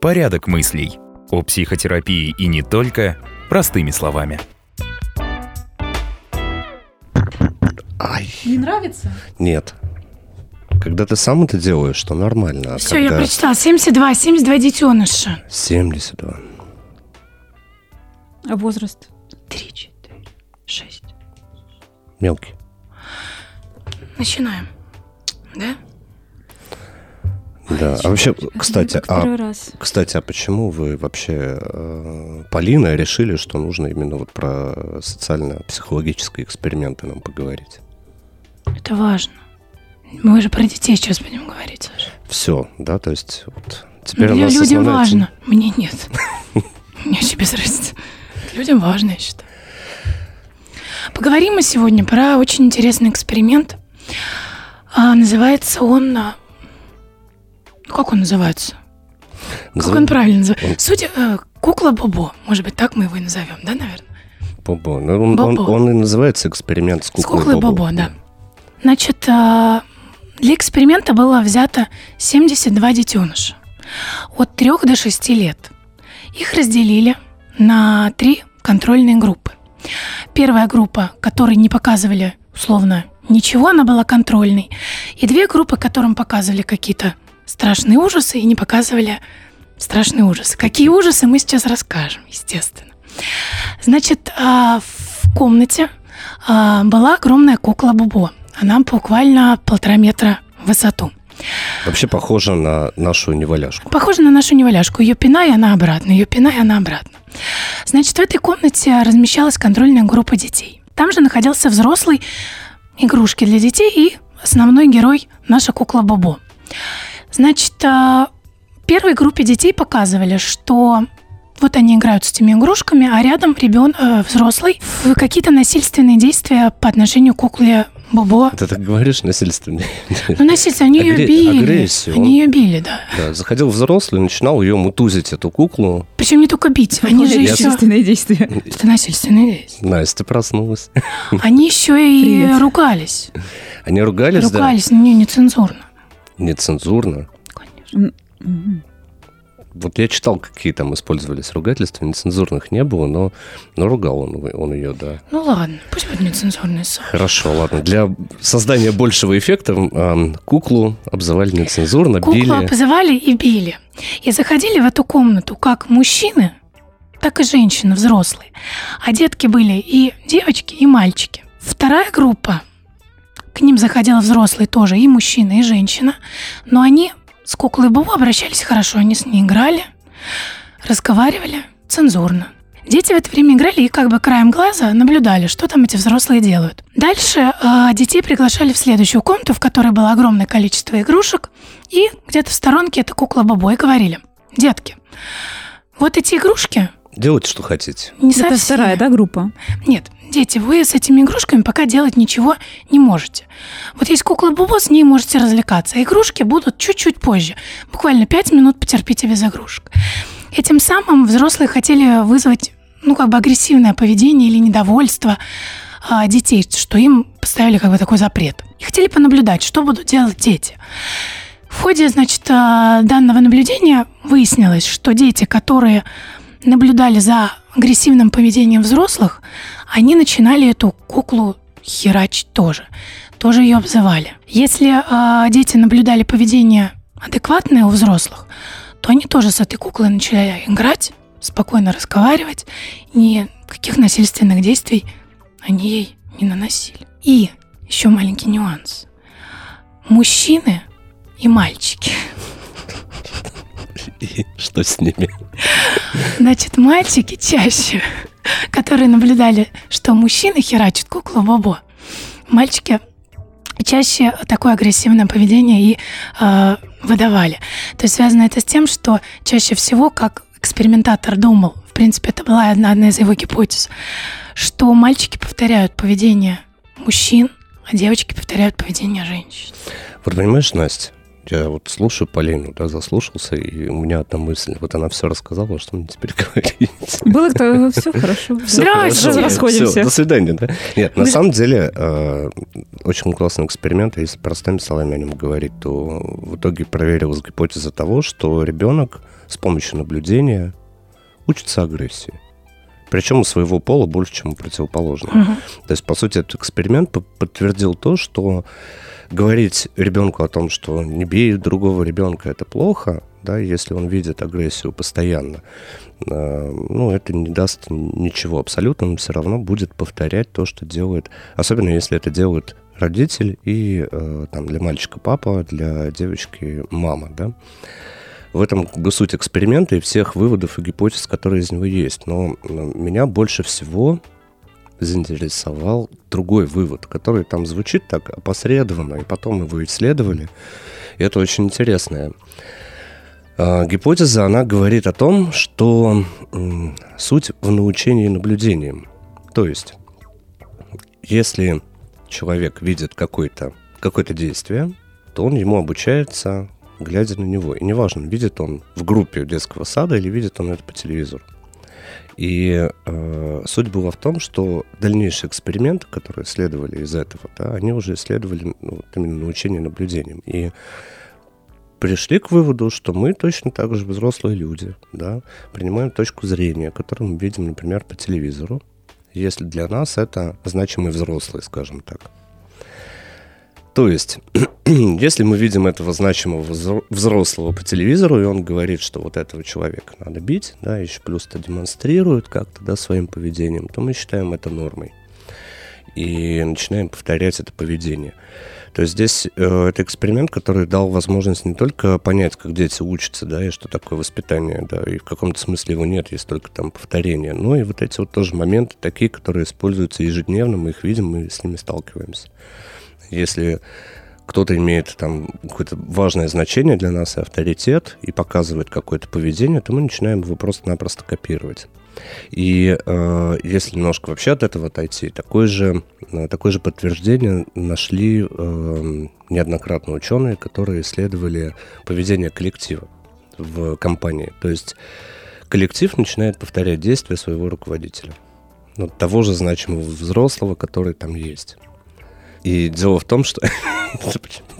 Порядок мыслей. О психотерапии и не только простыми словами. Ай, Не нравится? нет. Когда ты сам это делаешь, то нормально. А Все, я когда прочитала. 72, 72 детеныша. 72. А возраст? 3, 4, 6. Мелкий. Начинаем. Да? Да. А вообще, кстати, а, раз. кстати, а почему вы вообще, э, Полина, решили, что нужно именно вот про социально-психологические эксперименты нам поговорить? Это важно. Мы же про детей сейчас будем говорить, Саша. Все, да, то есть вот теперь нас Людям основная важно. Мне нет. Мне вообще без разницы. Людям важно, я считаю. Поговорим мы сегодня про очень интересный эксперимент. А, называется он... а, ну, Как он называется? Как он правильно называется? Он- Суть э, кукла Бобо. Может быть, так мы его и назовем, да, наверное? Бобо. Ну, он, он- Бобо. он и называется эксперимент с С куклой, куклой Бобо, да. Значит, а, для эксперимента было взято 72 детеныша от 3 до 6 лет. Их разделили на три контрольные группы. Первая группа, которой не показывали условно ничего, она была контрольной. И две группы, которым показывали какие-то страшные ужасы и не показывали страшные ужасы. Какие ужасы мы сейчас расскажем, естественно. Значит, а, в комнате а, была огромная кукла Бубо. Она буквально полтора метра в высоту. Вообще похоже на нашу неваляшку. Похоже на нашу неваляшку. Ее пинай, она обратно, ее пинай, она обратно. Значит, в этой комнате размещалась контрольная группа детей. Там же находился взрослый, игрушки для детей и основной герой наша кукла Бобо. Значит, а, первой группе детей показывали, что вот они играют с этими игрушками, а рядом ребен, э, взрослый в какие-то насильственные действия по отношению к кукле Бобо. Ты так говоришь насильственно. Ну, насильственно, они ее били. агрессию. Они ее били, да. Да, заходил взрослый, начинал ее мутузить, эту куклу. Причем не только бить, они же еще... Насильственные действия. Это насильственные действия. Настя проснулась. Они еще и Привет. ругались. Они ругались, ругались, не, нецензурно. да? Нецензурно. Конечно. Вот я читал, какие там использовались ругательства, нецензурных не было, но, но ругал он, он ее, да. Ну ладно, пусть будет нецензурный сон. Хорошо, ладно. Для создания большего эффекта ам, куклу обзывали нецензурно, Куклу били. обзывали и били. И заходили в эту комнату как мужчины, так и женщины взрослые. А детки были и девочки, и мальчики. Вторая группа, к ним заходил взрослый тоже, и мужчина, и женщина. Но они с куклой Бубу обращались хорошо, они с ней играли, разговаривали цензурно. Дети в это время играли и как бы краем глаза наблюдали, что там эти взрослые делают. Дальше э, детей приглашали в следующую комнату, в которой было огромное количество игрушек, и где-то в сторонке эта кукла Бобо и говорили, детки, вот эти игрушки Делайте, что хотите. не Это совсем... вторая, да, группа? Нет, дети, вы с этими игрушками пока делать ничего не можете. Вот есть кукла Бубо, с ней можете развлекаться. А игрушки будут чуть-чуть позже. Буквально пять минут потерпите без игрушек. Этим самым взрослые хотели вызвать, ну, как бы агрессивное поведение или недовольство а, детей, что им поставили как бы такой запрет. И хотели понаблюдать, что будут делать дети. В ходе, значит, а, данного наблюдения выяснилось, что дети, которые наблюдали за агрессивным поведением взрослых, они начинали эту куклу херачить тоже. Тоже ее обзывали. Если а, дети наблюдали поведение адекватное у взрослых, то они тоже с этой куклой начали играть, спокойно разговаривать, никаких насильственных действий они ей не наносили. И еще маленький нюанс. Мужчины и мальчики И что с ними? Значит, мальчики чаще, которые наблюдали, что мужчины херачат куклу Бобо, мальчики чаще такое агрессивное поведение и э, выдавали. То есть связано это с тем, что чаще всего, как экспериментатор думал, в принципе, это была одна, одна из его гипотез, что мальчики повторяют поведение мужчин, а девочки повторяют поведение женщин. Вот понимаешь, Настя, Я вот слушаю Полину, да, заслушался, и у меня одна мысль. Вот она все рассказала, что мне теперь говорить. Было кто все хорошо. Всё Здрасте. хорошо. Расходимся. Всё, до свидания, да? Нет, на самом деле, э, очень классный эксперимент, если простыми словами о нем говорить, то в итоге проверилась гипотеза того, что ребенок с помощью наблюдения учится агрессии. Причем у своего пола больше, чем у противоположного. Мгм. То есть, по сути, этот эксперимент по- подтвердил то, что говорить ребенку о том, что не бей другого ребенка, это плохо, да, если он видит агрессию постоянно, э, ну, это не даст ничего абсолютно, он все равно будет повторять то, что делает, особенно если это делает родитель и э, там для мальчика папа, для девочки мама, да. В этом как бы суть эксперимента и всех выводов и гипотез, которые из него есть. Но э, меня больше всего заинтересовал другой вывод, который там звучит так опосредованно, и потом его исследовали. И это очень интересная гипотеза. Она говорит о том, что суть в научении наблюдением. То есть, если человек видит какое-то какое действие, то он ему обучается, глядя на него. И неважно, видит он в группе детского сада или видит он это по телевизору. И э, суть была в том, что дальнейшие эксперименты, которые следовали из этого, да, они уже исследовали ну, именно научение наблюдением. И пришли к выводу, что мы точно так же взрослые люди, да, принимаем точку зрения, которую мы видим, например, по телевизору, если для нас это значимый взрослый, скажем так. То есть, если мы видим этого значимого взро- взрослого по телевизору, и он говорит, что вот этого человека надо бить, да, еще плюс это демонстрирует как-то, да, своим поведением, то мы считаем это нормой. И начинаем повторять это поведение. То есть здесь э, это эксперимент, который дал возможность не только понять, как дети учатся, да, и что такое воспитание, да, и в каком-то смысле его нет, есть только там повторение, но и вот эти вот тоже моменты такие, которые используются ежедневно, мы их видим, мы с ними сталкиваемся. Если кто-то имеет там какое-то важное значение для нас и авторитет, и показывает какое-то поведение, то мы начинаем его просто-напросто копировать. И э, если немножко вообще от этого отойти, такое же, э, такое же подтверждение нашли э, неоднократно ученые, которые исследовали поведение коллектива в компании. То есть коллектив начинает повторять действия своего руководителя. Ну, того же значимого взрослого, который там есть. И дело в том, что...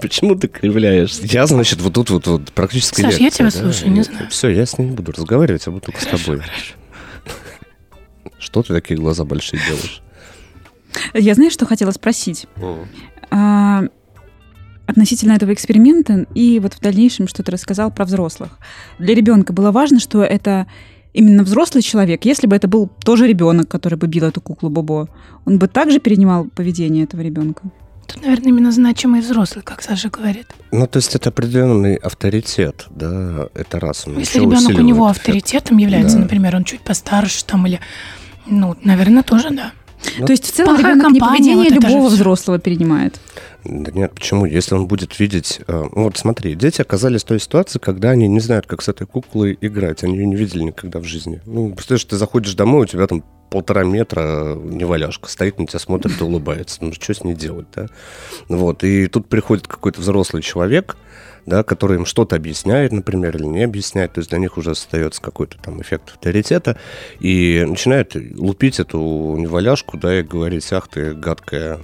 Почему ты кривляешься? Я, значит, вот тут вот, вот практически Саш, я тебя слушаю, не знаю. Все, я с ним не буду разговаривать, я буду только с тобой. Что ты такие глаза большие делаешь? Я знаю, что хотела спросить. А, относительно этого эксперимента и вот в дальнейшем, что ты рассказал про взрослых. Для ребенка было важно, что это именно взрослый человек. Если бы это был тоже ребенок, который бы бил эту куклу Бобо, он бы также перенимал поведение этого ребенка. Тут, наверное, именно значимый взрослый, как Саша говорит. Ну, то есть это определенный авторитет, да, это раз. Он Если еще ребенок у него эффект. авторитетом является, Да. например, он чуть постарше там или, ну, наверное, тоже да. Ну, То есть в целом ребенок не компания, поведение вот любого взрослого перенимает. Да нет, почему? Если он будет видеть... э, ну, вот смотри, дети оказались в той ситуации, когда они не знают, как с этой куклой играть. Они ее не видели никогда в жизни. Ну, представляешь, ты заходишь домой, у тебя там полтора метра неваляшка стоит, на тебя смотрит и улыбается. Ну, что с ней делать, да? Вот, и тут приходит какой-то взрослый человек, да, который им что-то объясняет, например, или не объясняет, то есть для них уже остается какой-то там эффект авторитета, и начинает лупить эту неваляшку, да, и говорить, ах ты гадкая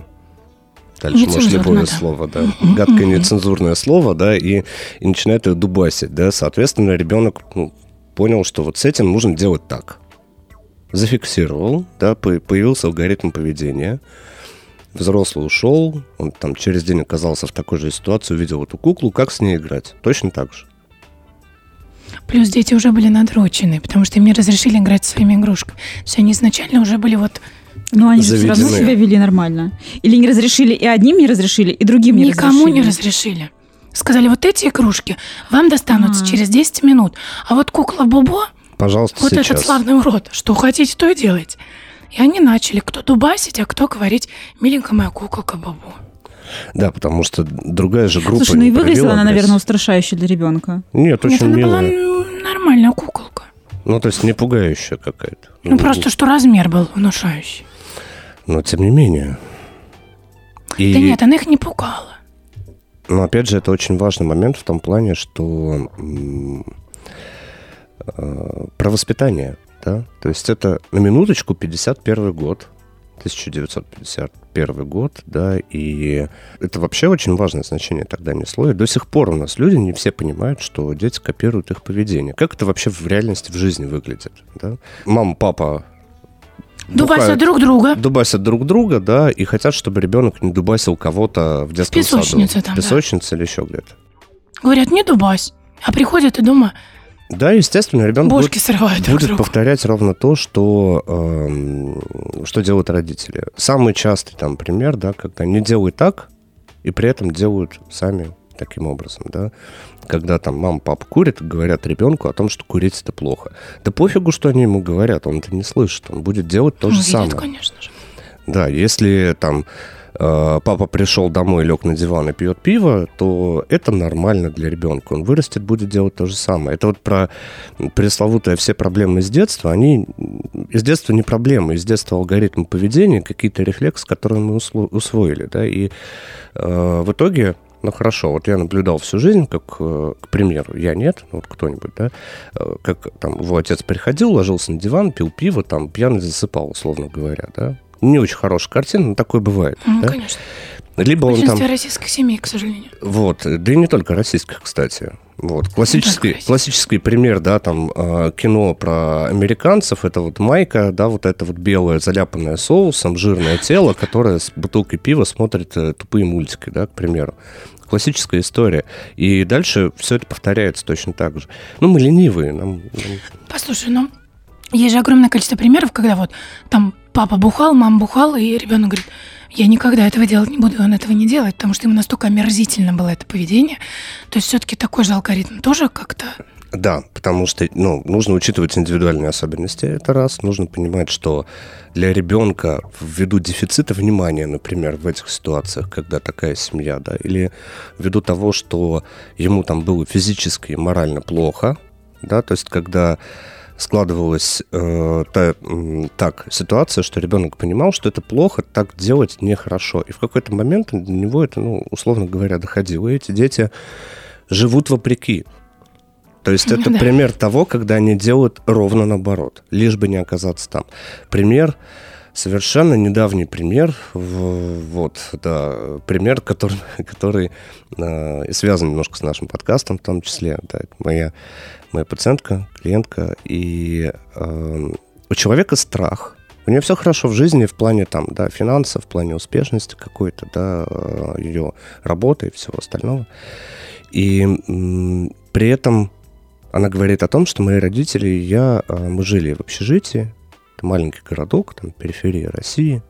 Дальше может любое да. слово, да. Гадкое нецензурное слово, да, и, и начинает ее дубасить, да. Соответственно, ребенок ну, понял, что вот с этим нужно делать так. Зафиксировал, да, по- появился алгоритм поведения. Взрослый ушел, он там через день оказался в такой же ситуации, увидел эту куклу, как с ней играть. Точно так же. Плюс дети уже были надрочены, потому что им не разрешили играть своими игрушками. Все они изначально уже были вот... Но они же все равно себя вели нормально. Или не разрешили, и одним не разрешили, и другим не Никому разрешили. не разрешили. Сказали, вот эти игрушки вам достанутся А. через 10 минут. А вот кукла Бобо, Пожалуйста, вот сейчас. этот славный урод, что хотите, то и делайте. И они начали кто дубасить, а кто говорить, миленькая моя куколка Бобо. Да, потому что другая же группа Слушай, ну не и выглядела она, наверное, устрашающе для ребенка. Нет, Нет, очень она была милая. м, нормальная куколка. Ну, то есть не пугающая какая-то. Ну, просто что размер был внушающий. Но тем не менее. И... Да нет, она их не пугала. Но опять же, это очень важный момент в том плане, что э, про воспитание, да, то есть это на минуточку 51 год, 1951 год, да, и это вообще очень важное значение тогда несло, и до сих пор у нас люди не все понимают, что дети копируют их поведение. Как это вообще в реальности, в жизни выглядит, да? Мама, папа Дубасят друг друга. Дубасят друг друга, да, и хотят, чтобы ребенок не дубасил кого-то в детском Песочница саду. там, Песочница да. или еще где-то. Говорят, не дубась. А приходят и дома да, естественно, ребенок Бошки будет, друг будет другу. повторять ровно то, что, э, что делают родители. Самый частый там пример, да, когда не делают так, и при этом делают сами таким образом, да. Когда там мама, папа курят, говорят ребенку о том, что курить это плохо. Да пофигу, что они ему говорят, он это не слышит, он будет делать то ну, же видят, самое. конечно же. Да, если там э, папа пришел домой, лег на диван и пьет пиво, то это нормально для ребенка. Он вырастет, будет делать то же самое. Это вот про пресловутые все проблемы из детства. Они из детства не проблемы, из детства алгоритмы поведения, какие-то рефлексы, которые мы усвоили. Да? И э, в итоге ну хорошо, вот я наблюдал всю жизнь, как, э, к примеру, я нет, ну, вот кто-нибудь, да, э, как там его отец приходил, ложился на диван, пил пиво, там пьяный засыпал, условно говоря, да. Не очень хорошая картина, но такое бывает. Ну, да? конечно. Либо он там... российских семей, к сожалению. Вот, да и не только российских, кстати. Вот, классический, классический пример, да, там, э, кино про американцев, это вот майка, да, вот это вот белое, заляпанное соусом, жирное тело, которое с бутылкой пива смотрит э, тупые мультики, да, к примеру. Классическая история. И дальше все это повторяется точно так же. Ну, мы ленивые. Нам, Послушай, ну, есть же огромное количество примеров, когда вот там папа бухал, мама бухала, и ребенок говорит, я никогда этого делать не буду, он этого не делает, потому что ему настолько омерзительно было это поведение. То есть все-таки такой же алгоритм тоже как-то... Да, потому что ну, нужно учитывать индивидуальные особенности, это раз. Нужно понимать, что для ребенка ввиду дефицита внимания, например, в этих ситуациях, когда такая семья, да, или ввиду того, что ему там было физически и морально плохо, да, то есть когда складывалась э, та- м, так ситуация, что ребенок понимал, что это плохо, так делать нехорошо. И в какой-то момент до него это, ну, условно говоря, доходило. И эти дети живут вопреки. То есть это Да. пример того, когда они делают ровно наоборот, лишь бы не оказаться там. Пример, совершенно недавний пример, вот, да, пример, который, который э, связан немножко с нашим подкастом в том числе. Да, это моя, моя пациентка, клиентка, и э, у человека страх. У нее все хорошо в жизни в плане там, да, финансов, в плане успешности какой-то, да, э, ее работы и всего остального. И м, при этом она говорит о том, что мои родители и я, э, мы жили в общежитии, это маленький городок, там, периферия России.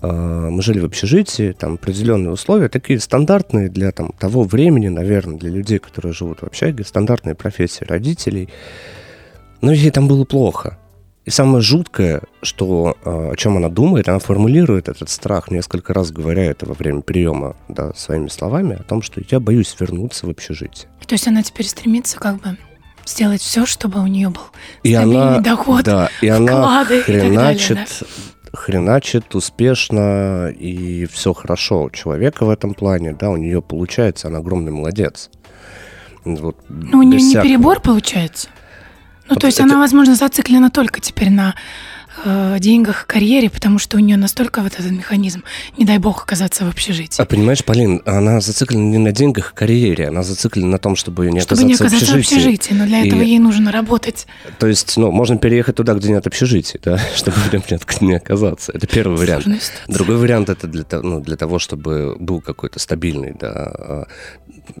Э, Мы жили в общежитии, там определенные условия, такие стандартные для там, того времени, наверное, для людей, которые живут в общаге, стандартные профессии родителей. Но ей там было плохо. И самое жуткое, что, э, о чем она думает, она формулирует этот страх, несколько раз говоря это во время приема да, своими словами, о том, что я боюсь вернуться в общежитие. То есть она теперь стремится как бы сделать все, чтобы у нее был И она, доход, да, и она вклады и далее, хреначит, хреначит успешно, и все хорошо у человека в этом плане, да, у нее получается, она огромный молодец. Вот, Ну, у нее не всякого. перебор получается. Ну, А то есть это- она, возможно, зациклена только теперь на э, деньгах, карьере, потому что у нее настолько вот этот механизм, не дай бог, оказаться в общежитии. А понимаешь, Полин, она зациклена не на деньгах, карьере, она зациклена на том, чтобы не чтобы не оказаться оказаться в в общежитии. общежитии, но для этого И- ей нужно работать. То есть, ну, можно переехать туда, где нет общежитий, да, чтобы нет- не оказаться. Это первый вариант. Другой вариант это для, ну, для того, чтобы был какой-то стабильный, да. а,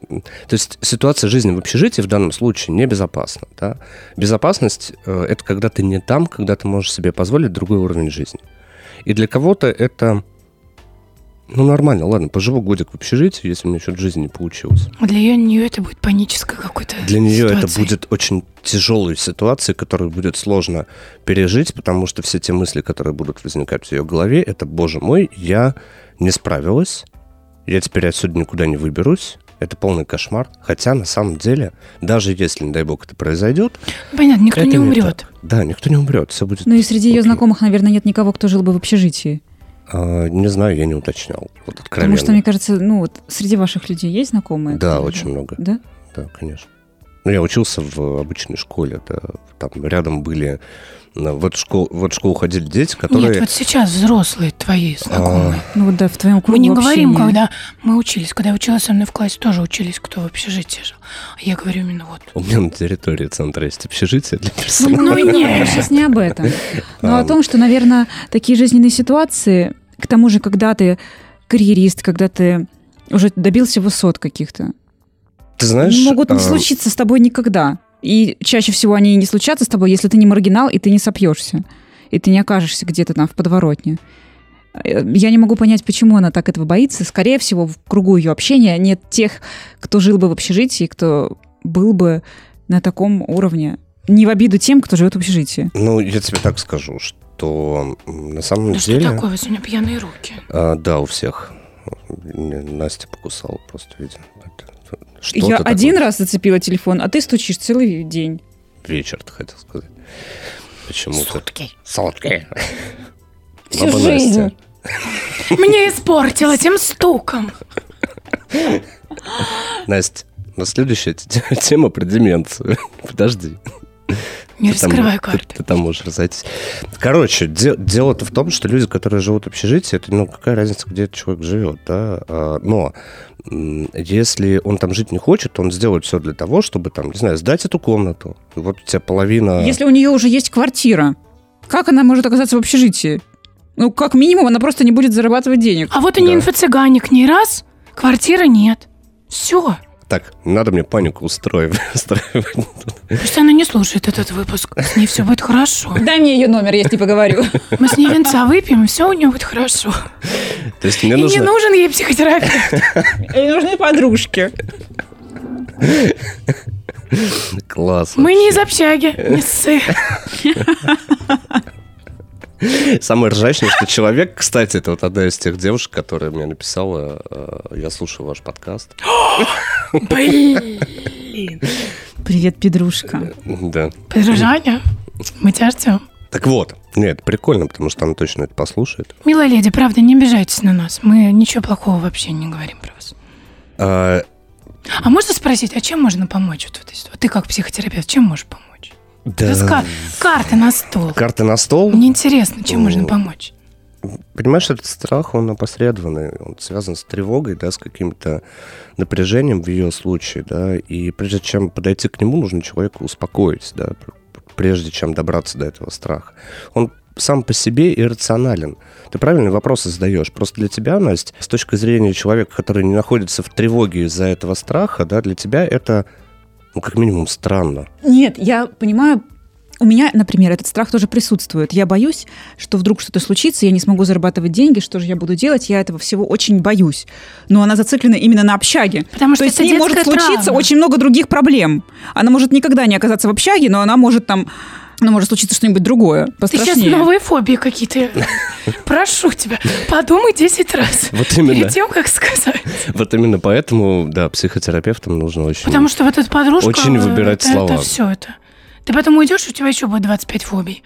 То есть ситуация жизни в общежитии в данном случае небезопасна, да. Безопасность э, это когда ты не там, когда ты можешь себе позволить другой уровень жизни. И для кого-то это ну, нормально, ладно, поживу годик в общежитии, если у меня что-то в жизни не получилось. А Для ее, нее это будет панической какой-то Для нее это ситуацией. будет очень тяжелой ситуацией, которую будет сложно пережить, потому что все те мысли, которые будут возникать в ее голове, это, боже мой, я не справилась, я теперь отсюда никуда не выберусь, это полный кошмар. Хотя на самом деле, даже если, не дай бог, это произойдет, Понятно, никто не умрет. так. Да, никто не умрет, все будет. Ну и среди ее окей. знакомых, наверное, нет никого, кто жил бы в общежитии. А, не знаю, я не уточнял. Вот откровенно. Потому что, мне кажется, ну вот среди ваших людей есть знакомые? Да, очень много. Да? Да, конечно. Ну, я учился в обычной школе, да. Там рядом были... В эту школу, в эту школу ходили дети, которые... Нет, вот сейчас взрослые твои знакомые. Ну вот да, в твоем кругу Мы не говорим, общения. когда мы учились. Когда я училась со мной в классе, тоже учились, кто в общежитии жил. А я говорю именно вот. У меня на территории центра есть общежитие для персонала. Ну нет. Сейчас не об этом. Но А, о том, что, наверное, такие жизненные ситуации, к тому же, когда ты карьерист, когда ты уже добился высот каких-то, Ты знаешь... могут не а, случиться с тобой никогда. И чаще всего они не случатся с тобой, если ты не маргинал, и ты не сопьешься. И ты не окажешься где-то там в подворотне. Я не могу понять, почему она так этого боится. Скорее всего, в кругу ее общения нет тех, кто жил бы в общежитии, кто был бы на таком уровне. Не в обиду тем, кто живет в общежитии. Ну, я тебе так скажу, что на самом Да что деле... такое? У меня пьяные руки. а, да, у всех. Настя покусала просто, видимо. Что Я один такое? раз зацепила телефон, а ты стучишь целый день. Вечер, ты хотел сказать. Почему-то. Сутки. Сладкий. Всю Баба жизнь. Настя. Мне испортила тем стуком. Настя, на следующая тема про деменцию. Подожди. Не Ты там- ты- карты. Ты, там можешь разойтись. Короче, де- дело-то в том, что люди, которые живут в общежитии, это, ну, какая разница, где этот человек живет, да? А, Но если он там жить не хочет, он сделает все для того, чтобы, там, не знаю, сдать эту комнату. Вот у тебя половина... Если у нее уже есть квартира, как она может оказаться в общежитии? Ну, как минимум, она просто не будет зарабатывать денег. А вот они Да. инфо-цыганик не раз, квартиры нет. Все. Так, не надо мне панику устроив- устраивать. Пусть она не слушает этот выпуск. С ней все будет хорошо. Дай мне ее номер, я с ней поговорю. Мы с ней венца выпьем, и все у нее будет хорошо. То есть мне И не нужно... нужен ей психотерапевт. Ей нужны подружки. Класс. Мы не из общаги, не ссы. Самое ржачное, что человек, кстати, это вот одна из тех девушек, которая мне написала, э, я слушаю ваш подкаст. Блин. Привет, педрушка. Да. Подражание. Мы тебя ждем. Так вот, нет, прикольно, потому что она точно это послушает. Милая леди, правда, не обижайтесь на нас. Мы ничего плохого вообще не говорим про вас. А, А можно спросить, а чем можно помочь вот в этой ситуации? Ты как психотерапевт, чем можешь помочь? Да, Раска- Карты на стол. карты на стол. Мне интересно, чем можно помочь? Понимаешь, этот страх, он опосредованный, он связан с тревогой, да, с каким-то напряжением в ее случае, да, и прежде чем подойти к нему, нужно человека успокоить, да, пр- прежде чем добраться до этого страха. Он сам по себе иррационален. Ты правильные вопросы задаешь. Просто для тебя, Настя, с точки зрения человека, который не находится в тревоге из-за этого страха, да, для тебя это, ну, как минимум, странно. Нет, я понимаю, у меня, например, этот страх тоже присутствует. Я боюсь, что вдруг что-то случится, я не смогу зарабатывать деньги, что же я буду делать, я этого всего очень боюсь. Но она зациклена именно на общаге. Потому что То есть с ней может случиться травма. очень много других проблем. Она может никогда не оказаться в общаге, но она может там... Ну, может случиться что-нибудь другое, Ты сейчас пострашнее. новые фобии какие-то. Прошу тебя, подумай 10 раз. Вот именно. Перед тем, как сказать. Вот именно поэтому, да, психотерапевтам нужно очень... Потому что вот эта подружка... Очень выбирать это, слова. Это все это. Ты потом уйдешь, у тебя еще будет 25 фобий.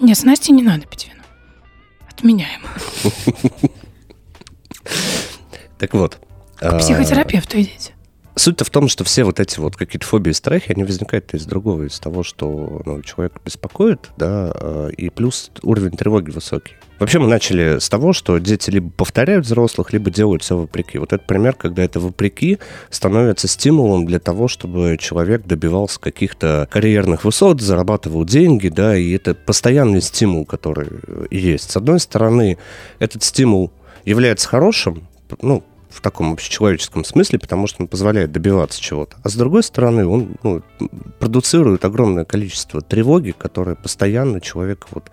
Нет, с Настей не надо пить вино. Отменяем. Так вот. К а, психотерапевту идите. Суть-то в том, что все вот эти вот какие-то фобии и страхи, они возникают из другого, из того, что ну, человек беспокоит, да, э, и плюс уровень тревоги высокий. Вообще мы начали с того, что дети либо повторяют взрослых, либо делают все вопреки. Вот этот пример, когда это вопреки, становится стимулом для того, чтобы человек добивался каких-то карьерных высот, зарабатывал деньги, да, и это постоянный стимул, который есть. С одной стороны, этот стимул является хорошим, ну, в таком общечеловеческом смысле, потому что он позволяет добиваться чего-то. А с другой стороны, он ну, продуцирует огромное количество тревоги, которое постоянно человека вот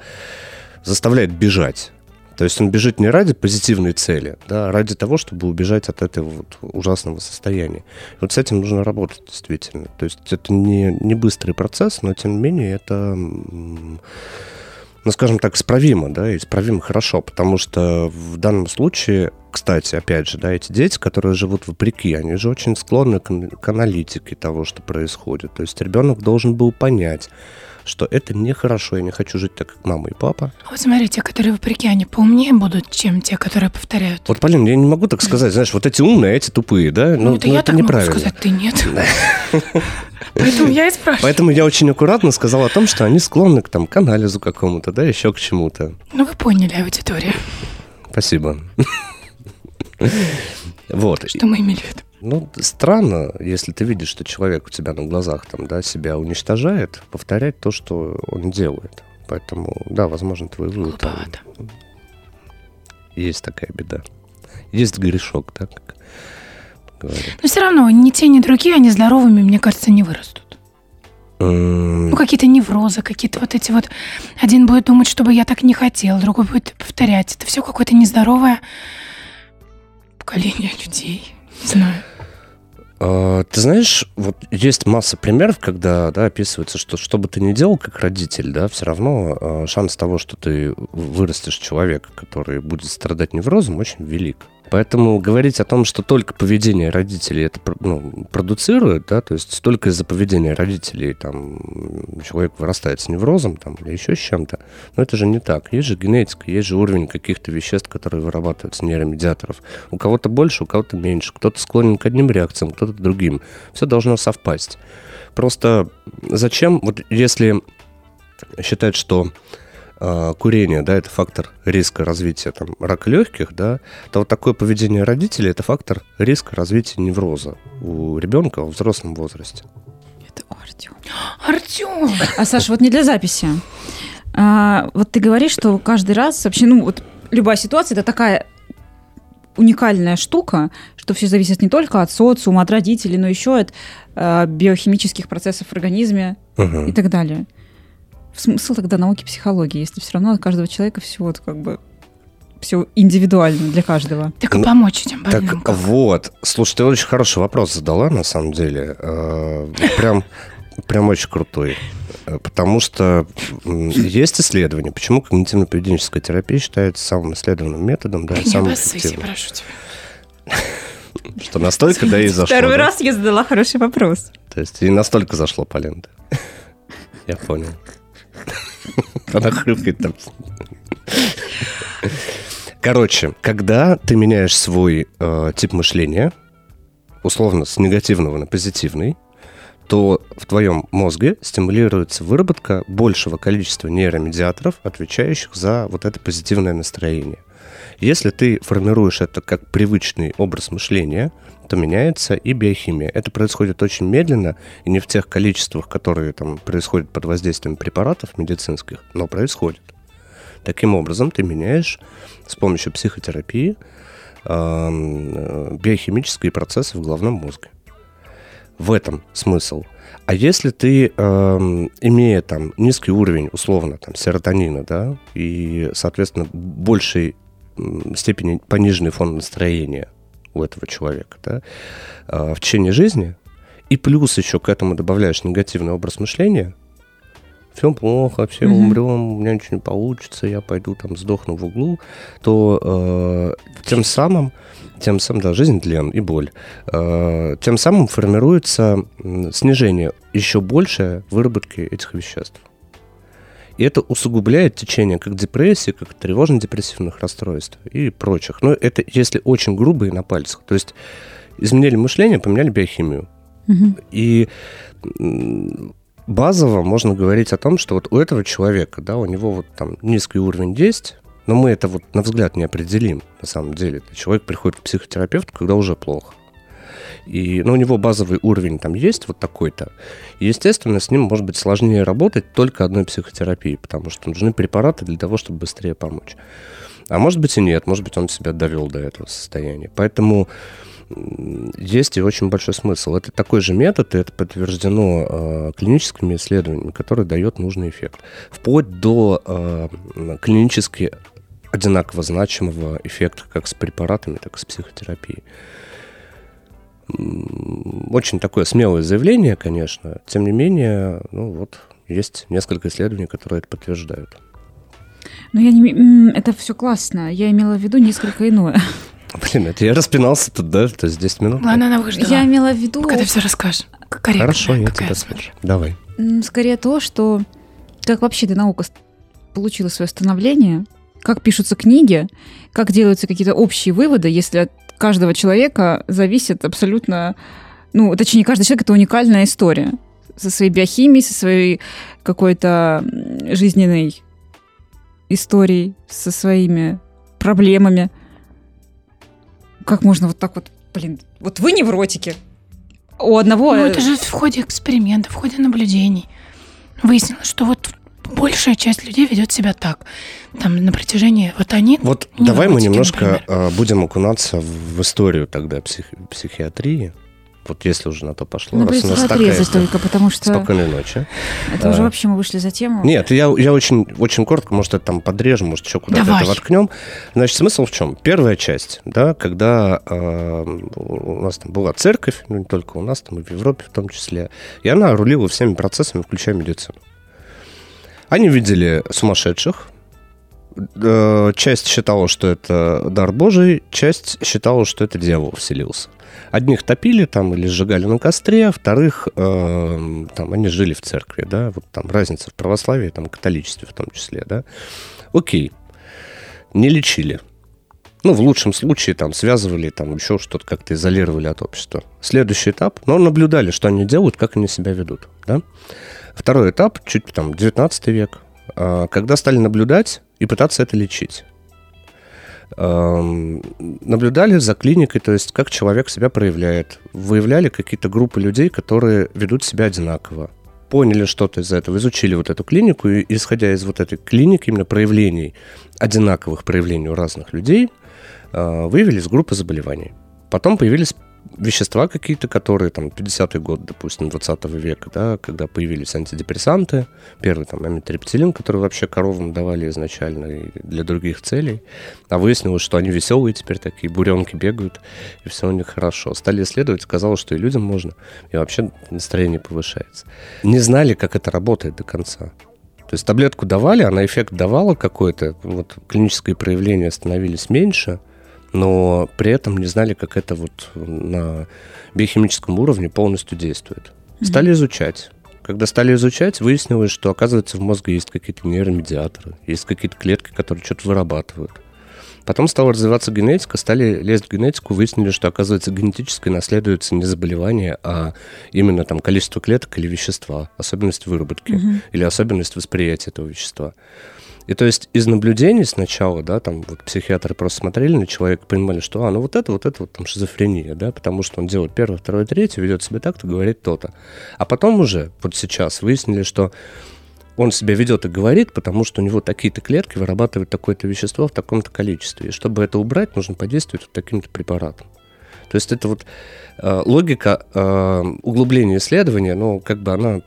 заставляет бежать. То есть он бежит не ради позитивной цели, да, а ради того, чтобы убежать от этого вот ужасного состояния. Вот с этим нужно работать действительно. То есть это не, не быстрый процесс, но тем не менее это, ну, скажем так, исправимо, да, исправимо хорошо, потому что в данном случае, кстати, опять же, да, эти дети, которые живут вопреки, они же очень склонны к, к аналитике того, что происходит. То есть ребенок должен был понять, что это нехорошо, я не хочу жить так, как мама и папа. А вот смотри, те, которые вопреки, они поумнее будут, чем те, которые повторяют. Вот, Полин, я не могу так сказать, знаешь, вот эти умные, а эти тупые, да? Ну, это ну, я это так могу неправильно. сказать, ты нет. Поэтому я и спрашиваю. Поэтому я очень аккуратно сказал о том, что они склонны к, там, к анализу какому-то, да, еще к чему-то. Ну, вы поняли, аудитория, Спасибо. Вот. что мы имели в виду. Ну, странно, если ты видишь, что человек у тебя на глазах там, да, себя уничтожает, повторять то, что он делает. Поэтому, да, возможно, твой вывод там есть такая беда. Есть грешок, да, как говорят. Но все равно ни те, ни другие, они здоровыми, мне кажется, не вырастут. Ну, какие-то неврозы, какие-то вот эти вот... Один будет думать, чтобы я так не хотел, другой будет повторять. Это все какое-то нездоровое поколение людей. Не знаю. А, Ты знаешь, вот есть масса примеров, когда да, описывается, что что бы ты ни делал как родитель, да, все равно а, шанс того, что ты вырастешь человека, который будет страдать неврозом, очень велик. Поэтому говорить о том, что только поведение родителей это ну, продуцирует, да, то есть только из-за поведения родителей там человек вырастает с неврозом там, или еще с чем-то, но это же не так. Есть же генетика, есть же уровень каких-то веществ, которые вырабатываются нейромедиаторов. У кого-то больше, у кого-то меньше. Кто-то склонен к одним реакциям, кто-то к другим. Все должно совпасть. Просто зачем, вот если считать, что курение, да, это фактор риска развития там, рака легких, да, то вот такое поведение родителей это фактор риска развития невроза у ребенка в взрослом возрасте. Это Артем. Артем! А, Саша, вот не для записи. А, вот ты говоришь, что каждый раз вообще, ну, вот любая ситуация это такая уникальная штука, что все зависит не только от социума, от родителей, но еще от а, биохимических процессов в организме Мгм. и так далее. Смысл тогда науки психологии, если все равно от каждого человека все вот как бы все индивидуально для каждого. Так и Ну, помочь этим Так больным. вот, слушай, ты очень хороший вопрос задала, на самом деле. Э, Прям, прям очень крутой. Э, Потому что есть исследования, почему когнитивно-поведенческая терапия считается самым исследованным методом, да, самым эффективным. прошу тебя. Что настолько, да, и зашло. Второй раз я задала хороший вопрос. То есть и настолько зашло, Полин. Я понял. Она хрюкает там. Короче, когда ты меняешь свой э, тип мышления, условно с негативного на позитивный, то в твоем мозге стимулируется выработка большего количества нейромедиаторов, отвечающих за вот это позитивное настроение. Если ты формируешь это как привычный образ мышления, то меняется и биохимия. Это происходит очень медленно и не в тех количествах, которые там происходят под воздействием препаратов медицинских, но происходит. Таким образом, ты меняешь с помощью психотерапии эм, э, биохимические процессы в головном мозге. В этом смысл. А если ты, эм, имея там низкий уровень, условно, там, серотонина, да, и, соответственно, большей м, степени пониженный фон настроения у этого человека, да, э, в течение жизни, и плюс еще к этому добавляешь негативный образ мышления, все плохо, все Мгм. умрем, у меня ничего не получится, я пойду там сдохну в углу, то э, тем самым, тем самым, да, жизнь тлен и боль, э, тем самым формируется снижение еще большее выработки этих веществ. И это усугубляет течение как депрессии, как тревожно-депрессивных расстройств и прочих. Но это если очень грубо и на пальцах. То есть изменили мышление, поменяли биохимию. И базово можно говорить о том, что вот у этого человека, да, у него вот там низкий уровень есть, но мы это вот на взгляд не определим на самом деле. Человек приходит к психотерапевту, когда уже плохо. И, ну, у него базовый уровень там есть вот такой-то. Естественно, с ним может быть сложнее работать только одной психотерапией, потому что нужны препараты для того, чтобы быстрее помочь. А может быть и нет, может быть он себя довел до этого состояния. Поэтому есть и очень большой смысл. Это такой же метод, и это подтверждено э, клиническими исследованиями, который дает нужный эффект. Вплоть до э, клинически одинаково значимого эффекта как с препаратами, так и с психотерапией. Очень такое смелое заявление, конечно. Тем не менее, ну вот, есть несколько исследований, которые это подтверждают. Но я не... Это все классно. Я имела в виду несколько иное. Блин, это я распинался тут, да? То есть 10 минут? Ладно, она выждала. Я имела в виду Когда все расскажешь. Корректная Хорошо, я смотри. слышу. Давай. скорее то, что Как вообще эта наука получила свое становление? Как пишутся книги? Как делаются какие-то общие выводы, если от каждого человека зависит абсолютно... Ну, точнее, каждый человек — это уникальная история со своей биохимией, со своей какой-то жизненной историей, со своими проблемами. Как можно вот так вот, блин, вот вы невротики. У одного... Ну, это же в ходе эксперимента, в ходе наблюдений. Выяснилось, что вот большая часть людей ведет себя так. Там на протяжении... Вот они... Вот давай мы немножко например. будем окунаться в историю тогда псих, психиатрии. Вот если уже на то пошло. Ну, раз у нас отрезать только, потому что... Спокойной ночи. Это а, уже вообще мы вышли за тему. Нет, я, я очень, очень коротко, может, это там подрежем, может, еще куда-то Давай. это воткнем. Значит, смысл в чем? Первая часть, да, когда э, у нас там была церковь, ну, не только у нас, там и в Европе в том числе, и она рулила всеми процессами, включая медицину. Они видели сумасшедших, э, часть считала, что это дар Божий, часть считала, что это дьявол вселился. Одних топили там или сжигали на костре, вторых э, там они жили в церкви, да, вот там разница в православии, там католичестве в том числе, да. Окей, не лечили. Ну, в лучшем случае там связывали, там еще что-то как-то изолировали от общества. Следующий этап, но наблюдали, что они делают, как они себя ведут, да. Второй этап, чуть там 19 век, э, когда стали наблюдать и пытаться это лечить. Наблюдали за клиникой, то есть как человек себя проявляет, выявляли какие-то группы людей, которые ведут себя одинаково, поняли что-то из этого, изучили вот эту клинику, и исходя из вот этой клиники, именно проявлений, одинаковых проявлений у разных людей, а, выявили из группы заболеваний. Потом появились вещества какие-то, которые там 50-й год, допустим, 20 века, да, когда появились антидепрессанты, первый там амитриптилин, который вообще коровам давали изначально и для других целей, а выяснилось, что они веселые теперь такие, буренки бегают, и все у них хорошо. Стали исследовать, казалось, что и людям можно, и вообще настроение повышается. Не знали, как это работает до конца. То есть таблетку давали, она эффект давала какой-то, вот клинические проявления становились меньше – но при этом не знали, как это вот на биохимическом уровне полностью действует. Стали изучать. Когда стали изучать, выяснилось, что, оказывается, в мозге есть какие-то нейромедиаторы, есть какие-то клетки, которые что-то вырабатывают. Потом стала развиваться генетика, стали лезть в генетику, выяснили, что, оказывается, генетически наследуется не заболевание, а именно там количество клеток или вещества, особенность выработки угу. или особенность восприятия этого вещества. И то есть из наблюдений сначала, да, там вот психиатры просто смотрели на человека, понимали, что, а, ну вот это, вот это вот там шизофрения, да, потому что он делает первое, второе, третье, ведет себя так-то, говорит то-то. А потом уже, вот сейчас, выяснили, что он себя ведет и говорит, потому что у него такие-то клетки вырабатывают такое-то вещество в таком-то количестве. И чтобы это убрать, нужно подействовать вот таким-то препаратом. То есть это вот э, логика э, углубления исследования, ну, как бы она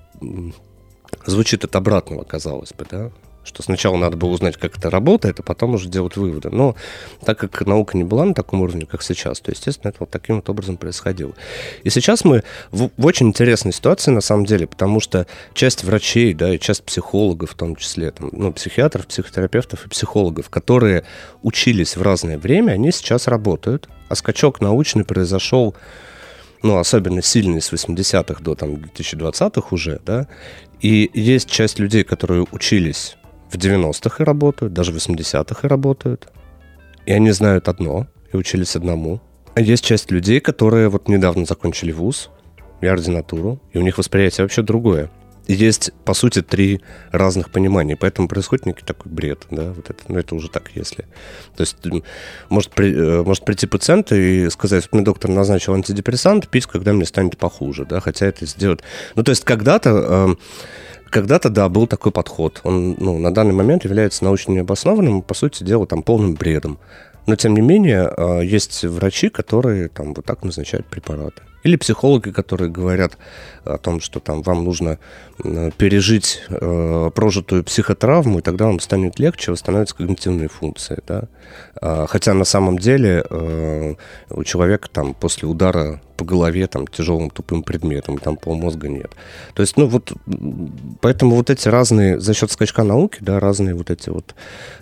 звучит от обратного, казалось бы, да что сначала надо было узнать, как это работает, а потом уже делать выводы. Но так как наука не была на таком уровне, как сейчас, то, естественно, это вот таким вот образом происходило. И сейчас мы в, в очень интересной ситуации, на самом деле, потому что часть врачей, да, и часть психологов в том числе, там, ну, психиатров, психотерапевтов и психологов, которые учились в разное время, они сейчас работают, а скачок научный произошел ну, особенно сильный с 80-х до там, 2020-х уже, да, и есть часть людей, которые учились в 90-х и работают, даже в 80-х и работают. И они знают одно и учились одному. А есть часть людей, которые вот недавно закончили вуз и ординатуру, и у них восприятие вообще другое. И есть, по сути, три разных понимания, поэтому происходит некий такой бред, да, вот это, ну, это уже так, если. То есть может, при, э, может прийти пациент и сказать, мне доктор назначил антидепрессант, пить, когда мне станет похуже, да, хотя это сделать... Ну, то есть когда-то э, когда-то, да, был такой подход. Он ну, на данный момент является научно необоснованным, по сути дела, там, полным бредом. Но, тем не менее, а, есть врачи, которые там вот так назначают препараты. Или психологи, которые говорят о том, что там вам нужно пережить э, прожитую психотравму, и тогда вам станет легче, восстановятся когнитивные функции. Да? А, хотя на самом деле э, у человека там после удара по голове там тяжелым тупым предметом, там полмозга нет. То есть, ну вот, поэтому вот эти разные, за счет скачка науки, да, разные вот эти вот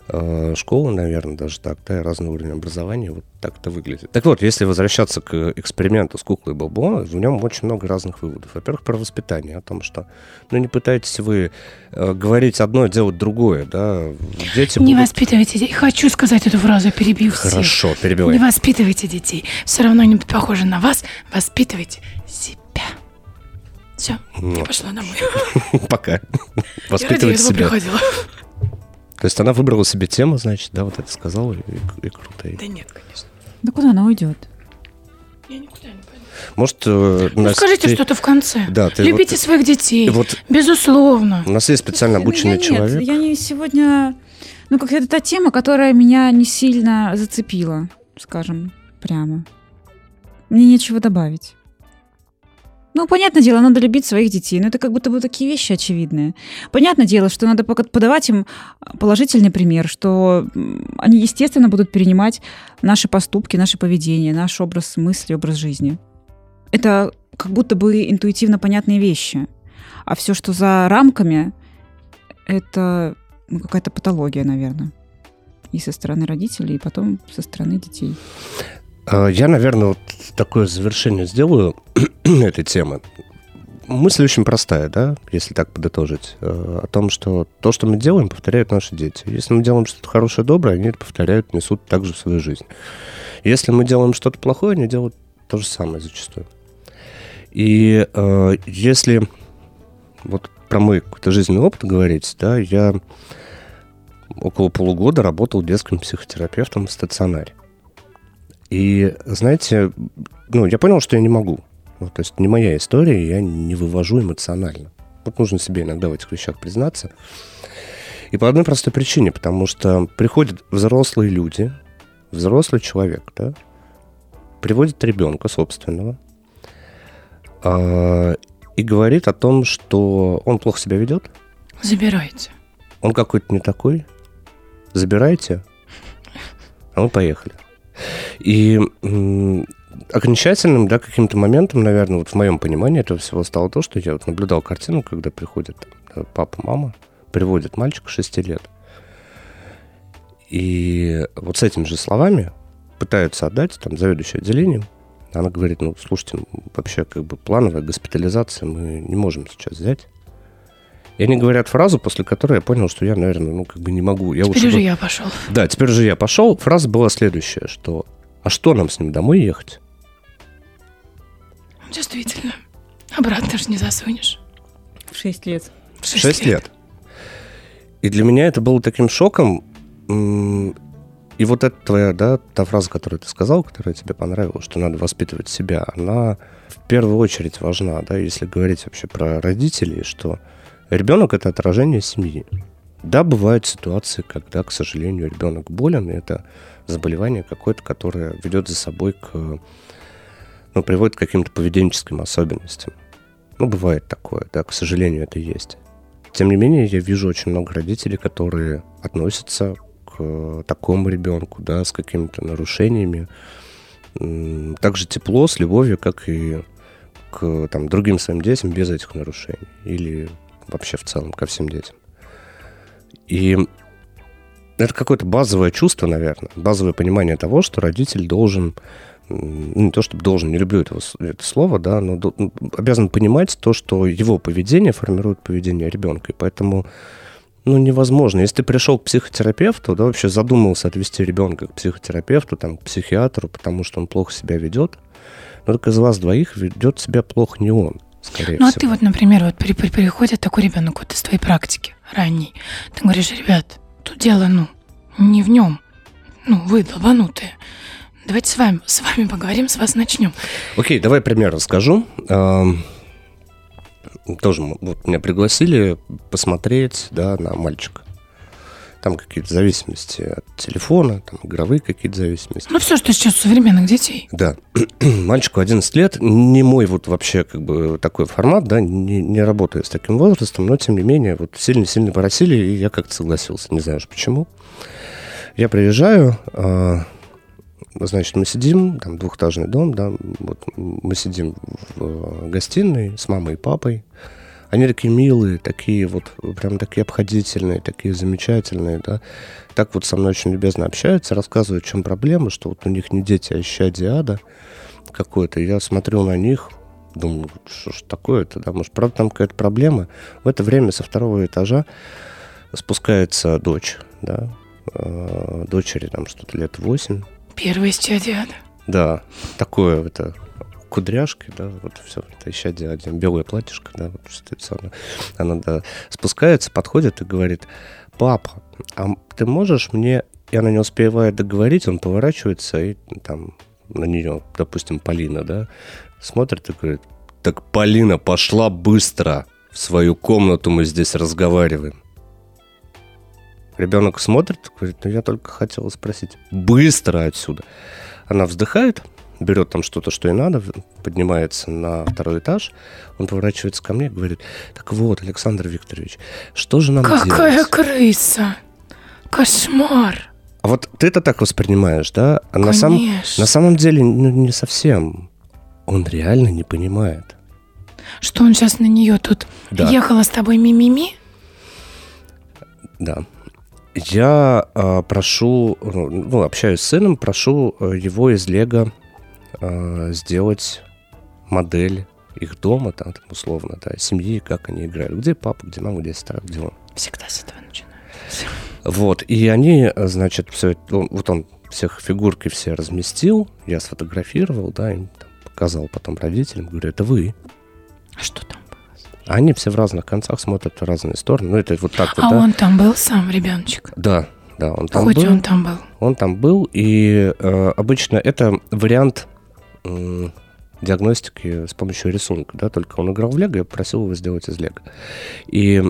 э, школы, наверное, даже так, да, разный уровень образования, вот так это выглядит. Так вот, если возвращаться к эксперименту с куклой Боб Бабо, в нем очень много разных выводов. Во-первых, про воспитание, о том, что ну, не пытайтесь вы э, говорить одно, делать другое. Да? Дети не будут... воспитывайте детей. Хочу сказать эту фразу, перебью всех. Хорошо, перебивай. Не воспитывайте детей. Все равно они будут похожи на вас. Воспитывайте себя. Все, ну. я пошла домой. Пока. Воспитывайте себя. приходила. То есть она выбрала себе тему, значит, да, вот это сказала, и, и круто. Да нет, конечно. Да куда она уйдет? Я никуда не. Может, э, ну, скажите ты... что-то в конце. Да, ты Любите вот, своих детей. Вот, безусловно. У нас есть специально обученный нет, человек. Нет, я не сегодня... Ну, как это та тема, которая меня не сильно зацепила, скажем, прямо. Мне нечего добавить. Ну, понятное дело, надо любить своих детей, но это как будто бы такие вещи очевидные. Понятное дело, что надо подавать им положительный пример, что они, естественно, будут перенимать наши поступки, наше поведение, наш образ мысли, образ жизни. Это как будто бы интуитивно понятные вещи. А все, что за рамками, это ну, какая-то патология, наверное. И со стороны родителей, и потом со стороны детей. А, я, наверное, вот такое завершение сделаю этой темы. Мысль очень простая, да, если так подытожить, э, о том, что то, что мы делаем, повторяют наши дети. Если мы делаем что-то хорошее, доброе, они это повторяют, несут также в свою жизнь. Если мы делаем что-то плохое, они делают то же самое зачастую. И э, если вот про мой какой-то жизненный опыт говорить, да, я около полугода работал детским психотерапевтом в стационаре. И, знаете, ну, я понял, что я не могу. Ну, то есть не моя история, я не вывожу эмоционально. Вот нужно себе иногда в этих вещах признаться. И по одной простой причине, потому что приходят взрослые люди, взрослый человек, да, приводит ребенка собственного и говорит о том, что он плохо себя ведет. Забирайте. Он какой-то не такой. Забирайте. А мы поехали. И окончательным, да, каким-то моментом, наверное, вот в моем понимании этого всего стало то, что я вот наблюдал картину, когда приходит папа, мама, приводят мальчика 6 лет. И вот с этими же словами пытаются отдать там заведующее отделением. Она говорит, ну, слушайте, вообще как бы плановая госпитализация мы не можем сейчас взять. И они говорят фразу, после которой я понял, что я, наверное, ну, как бы не могу. Я теперь уже бы... я пошел. Да, теперь же я пошел. Фраза была следующая, что «А что нам с ним домой ехать?» Действительно. Обратно же не засунешь. В шесть лет. В шесть, шесть лет. лет. И для меня это было таким шоком. И вот эта твоя, да, та фраза, которую ты сказал, которая тебе понравилась, что надо воспитывать себя, она в первую очередь важна, да, если говорить вообще про родителей, что Ребенок – это отражение семьи. Да, бывают ситуации, когда, к сожалению, ребенок болен, и это заболевание какое-то, которое ведет за собой к, ну, приводит к каким-то поведенческим особенностям. Ну, бывает такое, да, к сожалению, это есть. Тем не менее, я вижу очень много родителей, которые относятся к такому ребенку, да, с какими-то нарушениями, так же тепло, с любовью, как и к там, другим своим детям без этих нарушений. Или вообще в целом ко всем детям. И это какое-то базовое чувство, наверное, базовое понимание того, что родитель должен, ну, не то чтобы должен, не люблю этого, это слово, да, но обязан понимать то, что его поведение формирует поведение ребенка. И поэтому ну, невозможно. Если ты пришел к психотерапевту, да, вообще задумался отвести ребенка к психотерапевту, там, к психиатру, потому что он плохо себя ведет, но только из вас двоих ведет себя плохо не он скорее Ну, всего. а ты вот, например, вот при, при, приходит такой ребенок вот из твоей практики ранней. Ты говоришь, ребят, тут дело, ну, не в нем. Ну, вы долбанутые. Давайте с вами, с вами поговорим, с вас начнем. Окей, давай пример расскажу. Тоже вот меня пригласили посмотреть да, на мальчика там какие-то зависимости от телефона, там игровые какие-то зависимости. Ну, все, что сейчас у современных детей. Да. Мальчику 11 лет, не мой вот вообще как бы такой формат, да, не, не работаю с таким возрастом, но тем не менее вот сильно-сильно просили, и я как-то согласился, не знаю уж почему. Я приезжаю, а, значит, мы сидим, там двухэтажный дом, да, вот мы сидим в э, гостиной с мамой и папой. Они такие милые, такие вот, прям такие обходительные, такие замечательные, да. Так вот со мной очень любезно общаются, рассказывают, в чем проблема, что вот у них не дети, а еще диада какое-то. Я смотрю на них, думаю, что ж такое-то, да, может, правда там какая-то проблема. В это время со второго этажа спускается дочь, да, э, дочери там что-то лет восемь Первое исчадие Да, такое это кудряшки, да, вот все, это еще один, белое платьишко, да, вот что это самое. Она да, спускается, подходит и говорит, папа, а ты можешь мне... И она не успевает договорить, он поворачивается и там на нее, допустим, Полина, да, смотрит и говорит, так Полина пошла быстро в свою комнату, мы здесь разговариваем. Ребенок смотрит, говорит, ну я только хотела спросить, быстро отсюда. Она вздыхает, берет там что-то, что ей надо, поднимается на второй этаж, он поворачивается ко мне и говорит, так вот, Александр Викторович, что же нам Какая делать? крыса! Кошмар! А вот ты это так воспринимаешь, да? А на, сам, на самом деле ну, не совсем. Он реально не понимает. Что он сейчас на нее тут да. ехала с тобой мимими? Да. Я э, прошу, ну, общаюсь с сыном, прошу э, его из Лего э, сделать модель их дома, там, там условно, да, семьи, как они играют. Где папа, где мама, где сестра, где он. Всегда с этого начинается. Вот, и они, значит, все, вот он всех фигурки все разместил, я сфотографировал, да, им там, показал потом родителям, говорю, это вы. А что там? Они все в разных концах смотрят в разные стороны. Ну, это вот так вот. А он там был сам, ребеночек? Да, да, он там Хоть был. он там был. Он там был, и э, обычно это вариант диагностики с помощью рисунка, да, только он играл в Лего, я просил его сделать из Лего. И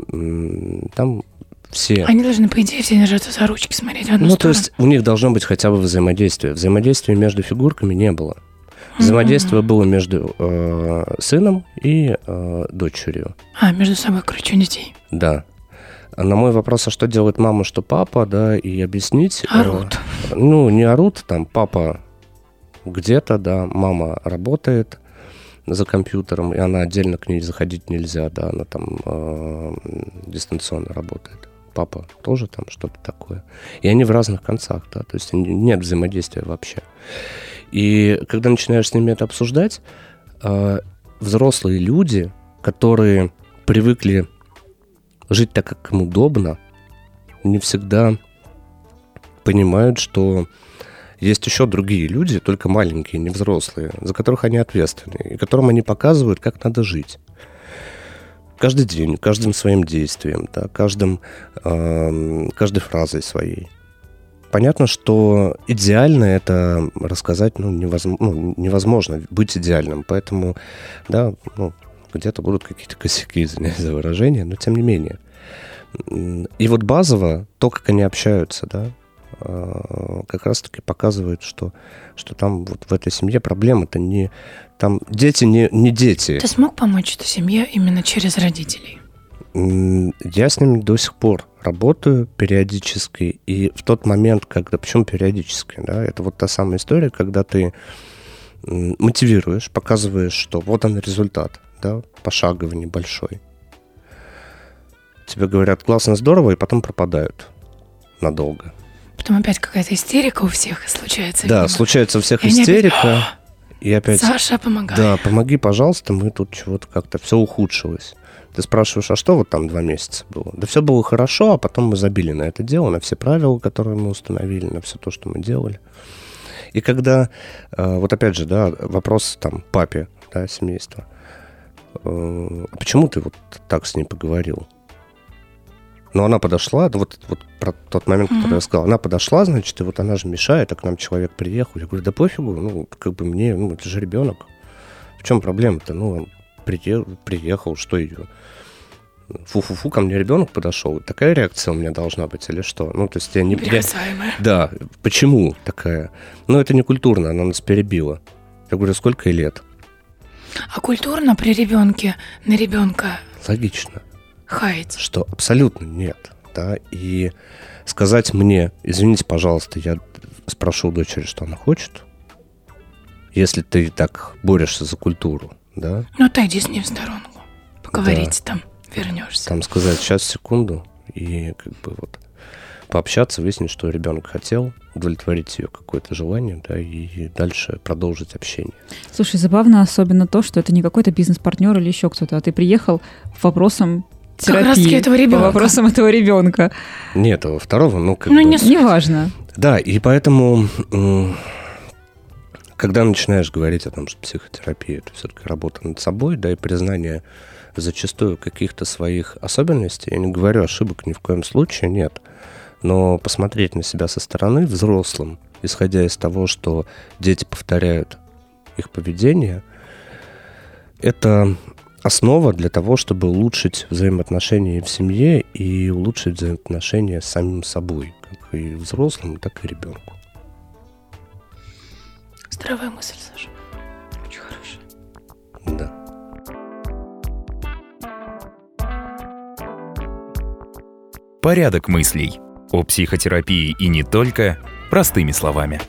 там все... Они должны, по идее, все держаться за ручки, смотреть в одну Ну, сторону. то есть у них должно быть хотя бы взаимодействие. Взаимодействия между фигурками не было. Взаимодействие mm-hmm. было между э, сыном и э, дочерью. А, между собой, короче, детей. Да. На мой вопрос, а что делает мама, что папа, да, и объяснить... Орут. Э, ну, не орут, там, папа где-то, да, мама работает за компьютером, и она отдельно к ней заходить нельзя, да, она там э, дистанционно работает. Папа тоже там что-то такое. И они в разных концах, да, то есть нет взаимодействия вообще. И когда начинаешь с ними это обсуждать, э, взрослые люди, которые привыкли жить так, как им удобно, не всегда понимают, что есть еще другие люди, только маленькие, не взрослые, за которых они ответственны, и которым они показывают, как надо жить. Каждый день, каждым своим действием, да, каждым, э, каждой фразой своей. Понятно, что идеально это рассказать ну, невозможно, ну, невозможно быть идеальным, поэтому да, ну, где-то будут какие-то косяки, извиняюсь за выражение, но тем не менее. И вот базово то, как они общаются, да, Э, как раз-таки показывает, что, что там вот в этой семье проблема-то не... Там дети не, не дети. Ты смог помочь этой семье именно через родителей? Я с ними до сих пор работаю периодически. И в тот момент, когда... Почему периодически? Да? Это вот та самая история, когда ты мотивируешь, показываешь, что вот он результат, да, пошаговый, небольшой. Тебе говорят, классно, здорово, и потом пропадают надолго. Потом опять какая-то истерика у всех случается. Да, видимо. случается у всех и истерика. Опять... И опять... Саша, помогай. Да, помоги, пожалуйста, мы тут чего-то как-то все ухудшилось. Ты спрашиваешь, а что вот там два месяца было? Да все было хорошо, а потом мы забили на это дело, на все правила, которые мы установили, на все то, что мы делали. И когда, э, вот опять же, да, вопрос там папе, да, семейства, э, а почему ты вот так с ней поговорил? Но она подошла, вот, вот про тот момент, mm-hmm. который я сказал, она подошла, значит, и вот она же мешает, а к нам человек приехал. Я говорю, да пофигу, ну, как бы мне, ну, это же ребенок. В чем проблема-то? Ну, он приехал, что ее? Фу-фу-фу, ко мне ребенок подошел. Такая реакция у меня должна быть или что? Ну, то есть я не... Я, да, почему такая? Ну, это не культурно, она нас перебила. Я говорю, сколько ей лет? А культурно при ребенке на ребенка? Логично хаять? Что абсолютно нет. Да? И сказать мне, извините, пожалуйста, я спрошу у дочери, что она хочет, если ты так борешься за культуру, да? Ну, отойди с ней в сторонку, поговорите да. там. вернешься. Там сказать сейчас, секунду, и как бы вот пообщаться, выяснить, что ребенок хотел, удовлетворить ее какое-то желание, да, и дальше продолжить общение. Слушай, забавно особенно то, что это не какой-то бизнес-партнер или еще кто-то, а ты приехал вопросом терапии, этого ребенка. по вопросам этого ребенка. Нет, этого второго, ну, как Ну, бы... не. Неважно. Да, и поэтому, когда начинаешь говорить о том, что психотерапия это все-таки работа над собой, да, и признание зачастую каких-то своих особенностей, я не говорю ошибок ни в коем случае, нет, но посмотреть на себя со стороны взрослым, исходя из того, что дети повторяют их поведение, это основа для того, чтобы улучшить взаимоотношения в семье и улучшить взаимоотношения с самим собой, как и взрослым, так и ребенку. Здравая мысль, Саша. Очень хорошая. Да. Порядок мыслей. О психотерапии и не только простыми словами.